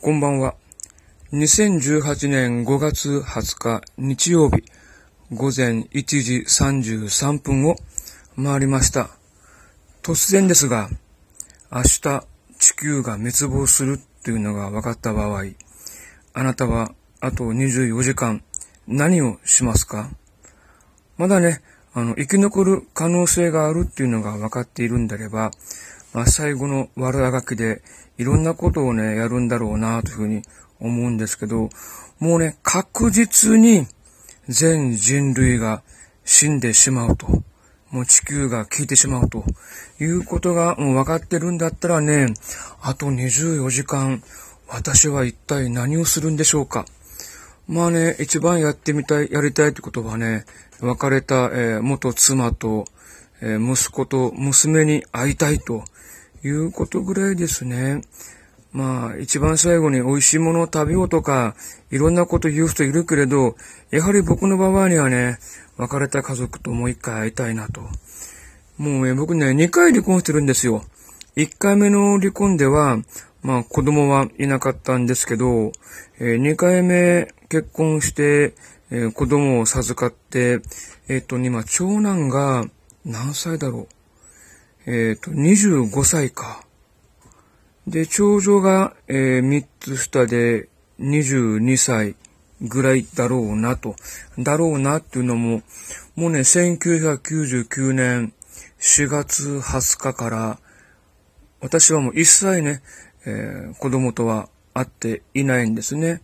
こんばんは。2018年5月20日日曜日午前1時33分を回りました。突然ですが、明日地球が滅亡するというのが分かった場合、あなたはあと24時間何をしますか？まだね、あの、生き残る可能性があるっていうのが分かっているんであれば、まあ、最後の悪あがきでいろんなことをね、やるんだろうなというふうに思うんですけど、もうね、確実に全人類が死んでしまうと。もう地球が消えてしまうということがもう分かってるんだったらね、あと24時間、私は一体何をするんでしょうか。まあね、一番やってみたい、やりたいってことはね、別れた、えー、元妻と、え、息子と娘に会いたいということぐらいですね。まあ、一番最後に美味しいものを食べようとか、いろんなこと言う人いるけれど、やはり僕の場合にはね、別れた家族ともう一回会いたいなと。もうね、僕ね、二回離婚してるんですよ。一回目の離婚では、まあ子供はいなかったんですけど、えー、回目結婚して、え、子供を授かって、えっ、と、今、長男が何歳だろう？えっ、と、25歳か。で、長女が、えー、3つ下で22歳ぐらいだろうなと。だろうなっていうのも、もうね、1999年4月20日から、私はもう一切ね、えー、子供とは会っていないんですね。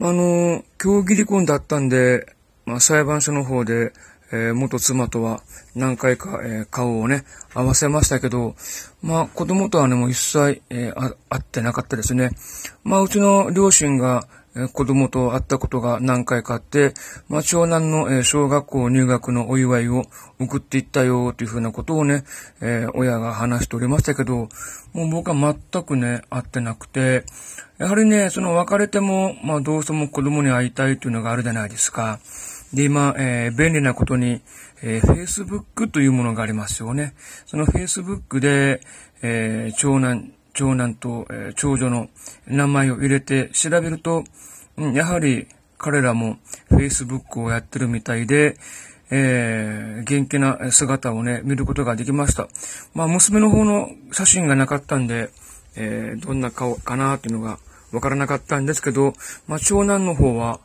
あの、競技離婚だったんで、まあ、裁判所の方で、えー、元妻とは何回か、えー、顔をね、合わせましたけど、まあ、子供とはね、もう一切、えー、会ってなかったですね。まあ、うちの両親が、え子供と会ったことが何回かあって、まあ、長男の、え小学校入学のお祝いを送っていったよというふうなことをね、え親が話しておりましたけど、もう僕は全くね、会ってなくて、やはりね、その別れても、まあ、どうしても子供に会いたいというのがあるじゃないですか。で、今、えー、便利なことに、えー、Facebook というものがありますよね。その Facebook で、えー、長男、長男と、えー、長女の名前を入れて調べると、うん、やはり彼らも Facebook をやってるみたいで、えー、元気な姿をね、見ることができました。まあ、娘の方の写真がなかったんで、えー、どんな顔かなっていうのがわからなかったんですけど、まあ、長男の方は、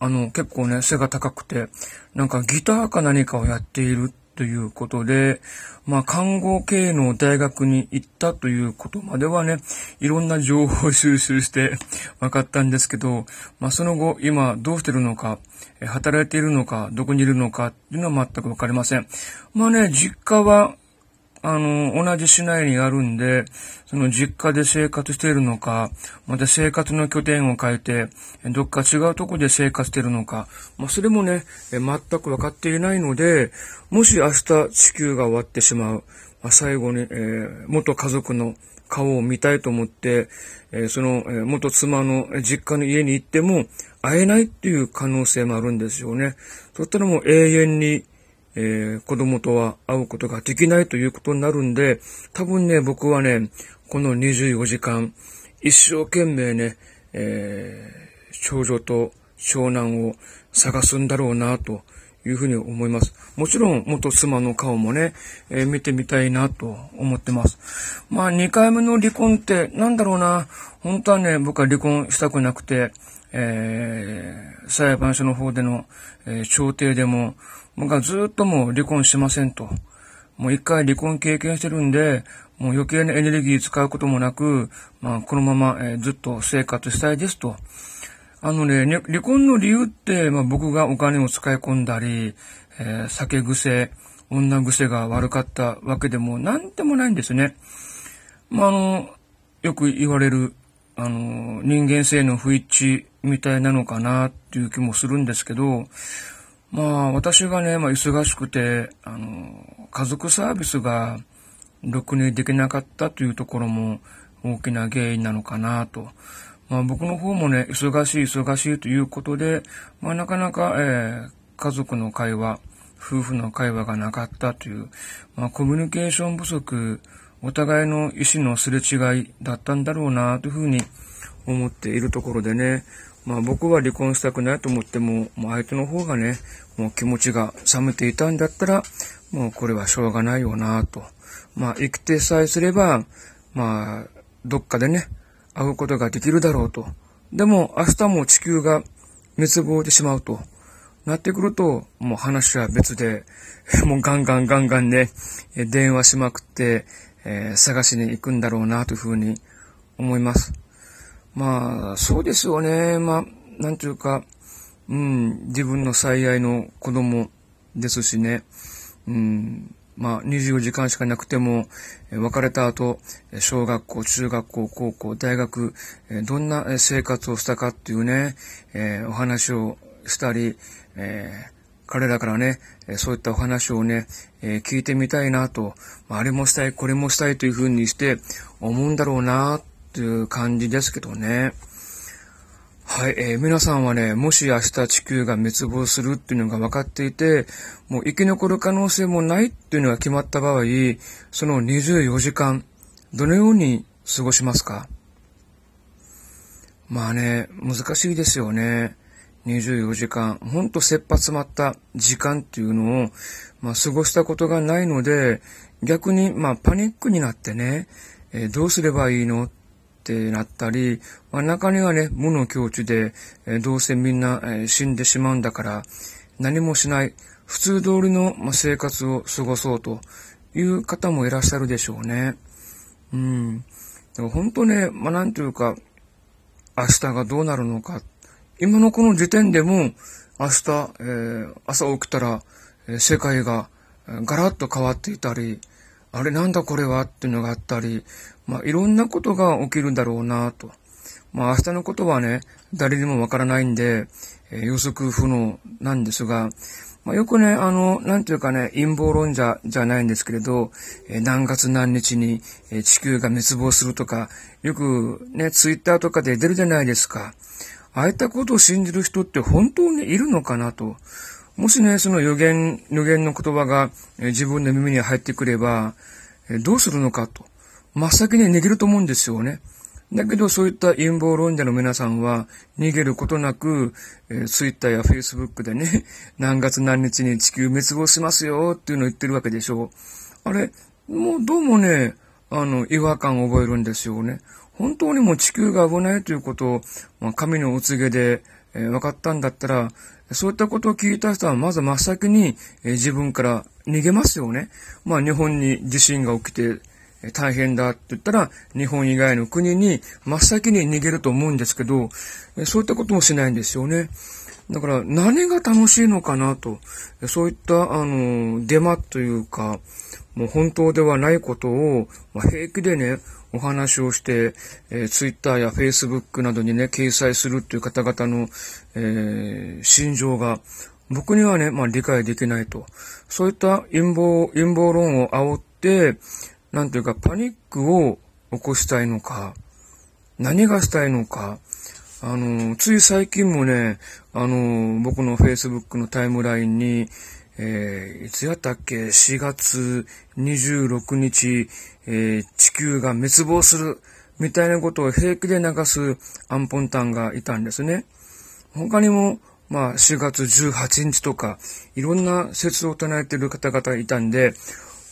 あの、結構ね、背が高くて、なんかギターか何かをやっているということで、まあ、看護系の大学に行ったということまではね、いろんな情報を収集して分かったんですけど、まあ、その後、今どうしてるのか、働いているのか、どこにいるのかっていうのは全くわかりません。まあね、実家はあの、同じ市内にあるんで、その実家で生活しているのか、また生活の拠点を変えて、どっか違うとこで生活しているのか、まあ、それもね、全く分かっていないので、もし明日地球が終わってしまう、まあ、最後に、えー、元家族の顔を見たいと思って、えー、その、え、元妻の実家の家に行っても会えないっていう可能性もあるんですよね。そしたらもう永遠にえー、子供とは会うことができないということになるんで、多分ね、僕はね、この24時間、一生懸命ね、えー、長女と長男を探すんだろうな、というふうに思います。もちろん、元妻の顔もね、えー、見てみたいなと思ってます。まあ、2回目の離婚って、なんだろうな、本当はね、僕は離婚したくなくて、えー、裁判所の方での、えー、調停でも、僕はずっともう離婚しませんと。もう一回離婚経験してるんで、もう余計なエネルギー使うこともなく、まあ、このまま、え、ずっと生活したいですと。あのね、離婚の理由って、まあ、僕がお金を使い込んだり、えー、酒癖、女癖が悪かったわけでも何でもないんですね。まあ、あの、よく言われる、あの、人間性の不一致みたいなのかなっていう気もするんですけど、まあ私がね、まあ忙しくて、あの、家族サービスがろくにできなかったというところも大きな原因なのかなと。まあ僕の方もね、忙しい忙しいということで、まあなかなか、えー、家族の会話、夫婦の会話がなかったという、まあコミュニケーション不足、お互いの意思のすれ違いだったんだろうなというふうに思っているところでね、まあ僕は離婚したくないと思っても、もう相手の方がね、もう気持ちが冷めていたんだったら、もうこれはしょうがないよなと。まあ生きてさえすれば、まあ、どっかでね、会うことができるだろうと。でも明日も地球が滅亡してしまうと。なってくると、もう話は別で、もうガンガンガンガンね、電話しまくって、えー、探しに行くんだろうなというふうに思います。まあ、そうですよね。まあ、なんていうか、うん、自分の最愛の子供ですしね。うん、まあ、24時間しかなくても、別れた後、小学校、中学校、高校、大学、どんな生活をしたかっていうね、えー、お話をしたり、えー、彼らからね、そういったお話をね、え、聞いてみたいなと、あれもしたい、これもしたいというふうにして思うんだろうなっていう感じですけどね。はい、えー、皆さんはね、もし明日地球が滅亡するっていうのが分かっていて、もう生き残る可能性もないっていうのが決まった場合、その24時間、どのように過ごしますか？まあね、難しいですよね。24時間、ほんと切羽詰まった時間っていうのを、まあ、過ごしたことがないので、逆に、まあ、パニックになってね、えー、どうすればいいのってなったり、まあ、中にはね、無の境地で、えー、どうせみんな、えー、死んでしまうんだから、何もしない、普通通りの、ま生活を過ごそうという方もいらっしゃるでしょうね。うん。でも本当ね、まあ、なんというか、明日がどうなるのか、今のこの時点でも、明日、えー、朝起きたら、え、世界がガラッと変わっていたり、あれなんだこれはっていうのがあったり、まあ、いろんなことが起きるんだろうなと。まあ、明日のことはね、誰にもわからないんで、えー、予測不能なんですが、まあ、よくね、あの、なんていうかね、陰謀論者じゃないんですけれど、えー、何月何日に、えー、地球が滅亡するとか、よくね、ツイッターとかで出るじゃないですか。ああいったことを信じる人って本当にいるのかなと。もしね、その予言、予言の言葉が自分の耳に入ってくれば、どうするのかと。真っ先に逃げると思うんですよね。だけどそういった陰謀論者の皆さんは逃げることなく、えー、ツイッターやフェイスブックでね、何月何日に地球滅亡しますよっていうのを言ってるわけでしょう。あれ、もうどうもね、あの、違和感を覚えるんですよね。本当にもう地球が危ないということを、まあ、神のお告げで、えー、分かったんだったら、そういったことを聞いた人はまず真っ先に、えー、自分から逃げますよね。まあ日本に地震が起きて、大変だって言ったら日本以外の国に真っ先に逃げると思うんですけど、そういったこともしないんですよね。だから何が楽しいのかなと、そういった、あの、デマというか、もう本当ではないことを、まあ、平気でね、お話をして、えー、ツイッターやフェイスブックなどにね、掲載するっていう方々の、えー、心情が、僕にはね、まあ理解できないと。そういった陰謀、陰謀論を煽って、なんていうかパニックを起こしたいのか、何がしたいのか、あの、つい最近もね、あの、僕のフェイスブックのタイムラインに、えー、いつやったっけ ?4 月26日、えー、地球が滅亡する、みたいなことを平気で流すアンポンタンがいたんですね。他にも、まあ、4月18日とか、いろんな説を唱えてる方々がいたんで、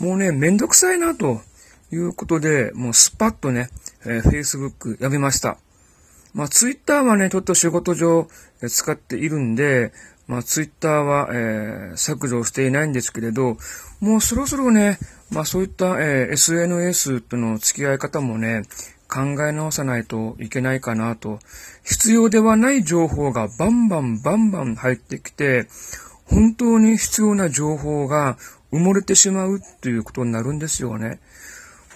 もうね、めんどくさいな、ということで、もうスパッとね、えー、Facebook やめました。まあ、Twitter はね、ちょっと仕事上使っているんで、まあ、ツイッターは、えー、削除していないんですけれど、もうそろそろね、まあそういった、えー、SNS との付き合い方もね、考え直さないといけないかなと。必要ではない情報がバンバンバンバン入ってきて、本当に必要な情報が埋もれてしまうということになるんですよね。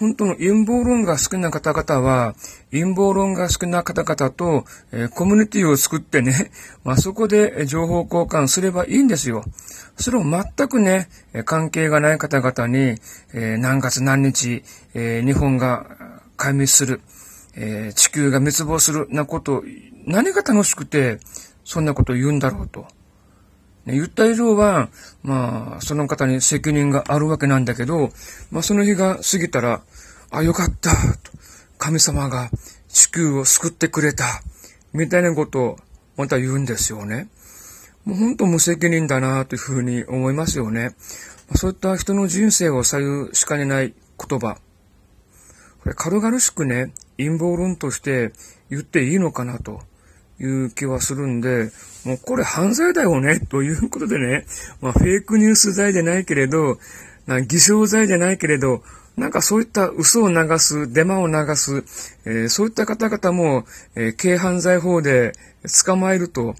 本当の陰謀論が好きな方々は、陰謀論が好きな方々と、えー、コミュニティを作ってね、まあ、そこで情報交換すればいいんですよ。それを全くね、関係がない方々に、えー、何月何日、えー、日本が壊滅する、え地球が滅亡するなこと、何が楽しくて、そんなことを言うんだろうと。言った以上は、まあ、その方に責任があるわけなんだけど、まあ、その日が過ぎたら、あ、よかった、と。神様が地球を救ってくれた、みたいなことをまた言うんですよね。もうほんと無責任だなというふうに思いますよね。そういった人の人生を左右しかねない言葉。これ軽々しくね、陰謀論として言っていいのかなという気はするんで、もうこれ犯罪だよね、ということでね、まあフェイクニュース罪でないけれど、偽証罪でないけれど、なんかそういった嘘を流す、デマを流す、えー、そういった方々も、えー、軽犯罪法で捕まえると、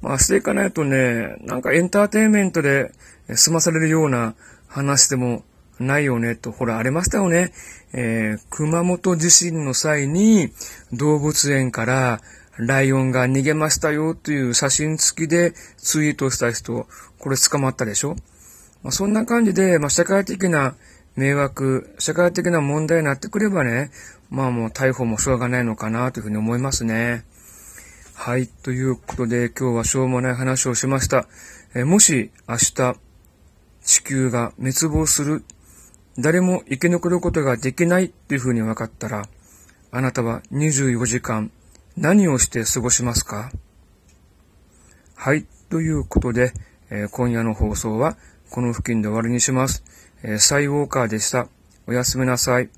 まあしていかないとね、なんかエンターテインメントで済まされるような話でもないよねと、ほら、ありましたよね。えー、熊本地震の際に動物園からライオンが逃げましたよという写真付きでツイートした人、これ捕まったでしょ？まあ、そんな感じで、まあ、社会的な迷惑、社会的な問題になってくればね、まあもう逮捕もしょうがないのかなというふうに思いますね。はい。ということで今日はしょうもない話をしました。えもし明日地球が滅亡する誰も生き残ることができないっていうふうに分かったら、あなたは24時間何をして過ごしますか？はい。ということで、えー、今夜の放送はこの付近で終わりにします。えー、サイウォーカーでした。おやすみなさい。